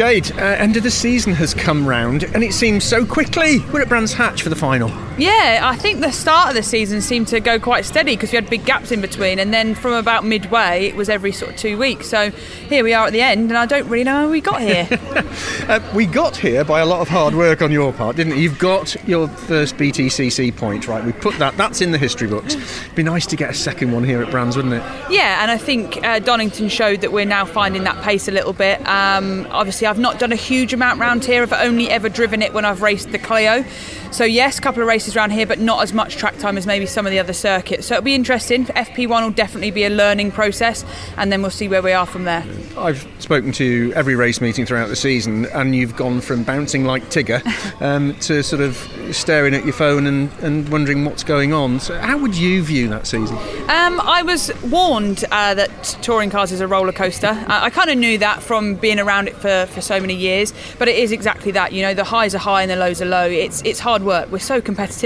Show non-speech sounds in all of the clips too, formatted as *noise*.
Jade, uh, end of the season has come round and it seems so quickly. We're at Brands Hatch for the final. Yeah, I think the start of the season seemed to go quite steady because we had big gaps in between, and then from about midway, it was every sort of two weeks. So here we are at the end, and I don't really know how we got here. *laughs* uh, we got here by a lot of hard work on your part, didn't it? You've got your first BTCC point, right? We put that, that's in the history books. It'd be nice to get a second one here at Brands, wouldn't it? Yeah, and I think uh, Donington showed that we're now finding that pace a little bit. Um, obviously, I've not done a huge amount round here. I've only ever driven it when I've raced the Clio. So yes, a couple of races around here, but not as much track time as maybe some of the other circuits. So it'll be interesting. FP1 will definitely be a learning process, and then we'll see where we are from there. I've spoken to every race meeting throughout the season, and you've gone from bouncing like Tigger *laughs* um, to sort of staring at your phone and, and wondering what's going on. So how would you view that season? Um, I was warned uh, that touring cars is a roller coaster. Uh, I kind of knew that from being around it for, for so many years, but it is exactly that. You know, the highs are high and the lows are low. It's it's hard work. We're so competitive.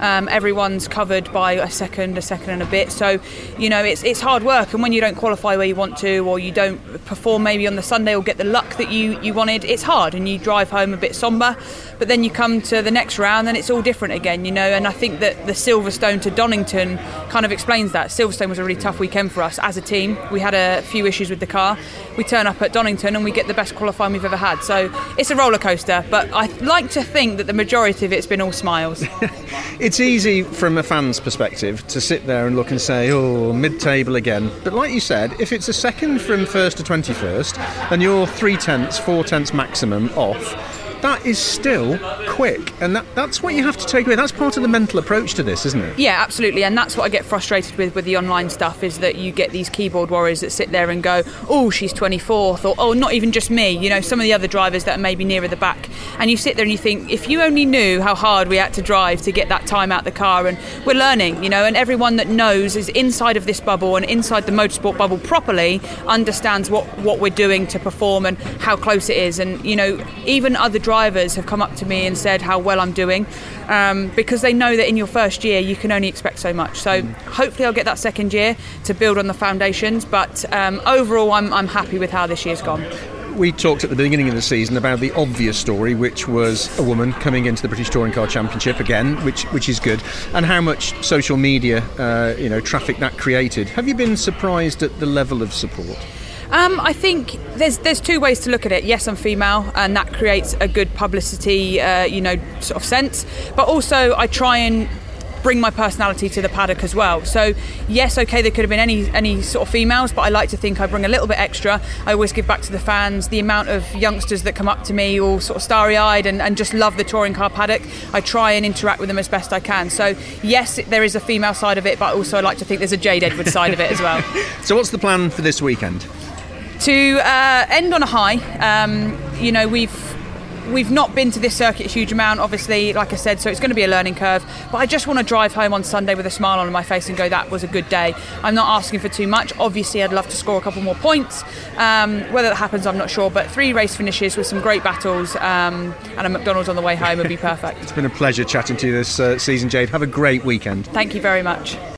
Um, everyone's covered by a second, a second and a bit. So, you know, it's it's hard work. And when you don't qualify where you want to, or you don't perform maybe on the Sunday or get the luck that you you wanted, it's hard, and you drive home a bit somber. But then you come to the next round, and it's all different again. You know, and I think that the Silverstone to Donington kind of explains that. Silverstone was a really tough weekend for us as a team. We had a few issues with the car. We turn up at Donington and we get the best qualifying we've ever had. So it's a roller coaster, but I like to think that the majority of it's been all smiles. *laughs* *laughs* it's easy from a fan's perspective to sit there and look and say, oh, mid table again. But like you said, if it's a second from first to 21st and you're three tenths, four tenths maximum off, that is still quick, and that, that's what you have to take away. That's part of the mental approach to this, isn't it? Yeah, absolutely, and that's what I get frustrated with with the online stuff is that you get these keyboard warriors that sit there and go, "Oh, she's 24th," or "Oh, not even just me." You know, some of the other drivers that are maybe nearer the back, and you sit there and you think, if you only knew how hard we had to drive to get that time out the car, and we're learning, you know, and everyone that knows is inside of this bubble and inside the motorsport bubble properly understands what what we're doing to perform and how close it is, and you know, even other drivers have come up to me and said how well I'm doing um, because they know that in your first year you can only expect so much. So hopefully I'll get that second year to build on the foundations. But um, overall, I'm, I'm happy with how this year's gone we talked at the beginning of the season about the obvious story, which was a woman coming into the British Touring Car Championship again, which which is good, and how much social media, uh, you know, traffic that created. Have you been surprised at the level of support? Um, I think there's there's two ways to look at it. Yes, I'm female, and that creates a good publicity, uh, you know, sort of sense. But also, I try and bring my personality to the paddock as well. So yes, okay, there could have been any any sort of females, but I like to think I bring a little bit extra. I always give back to the fans. The amount of youngsters that come up to me all sort of starry-eyed and, and just love the touring car paddock, I try and interact with them as best I can. So yes, there is a female side of it, but also I like to think there's a Jade Edwards side of it as well. *laughs* so what's the plan for this weekend? To uh, end on a high. Um, you know, we've we've not been to this circuit a huge amount, obviously, like I said, so it's going to be a learning curve. But I just want to drive home on Sunday with a smile on my face and go, that was a good day. I'm not asking for too much. Obviously, I'd love to score a couple more points. Um, whether that happens, I'm not sure. But three race finishes with some great battles um, and a McDonald's on the way home would be *laughs* perfect. it's been a pleasure chatting to you this uh, season, Jade. Have a great weekend. Thank you very much.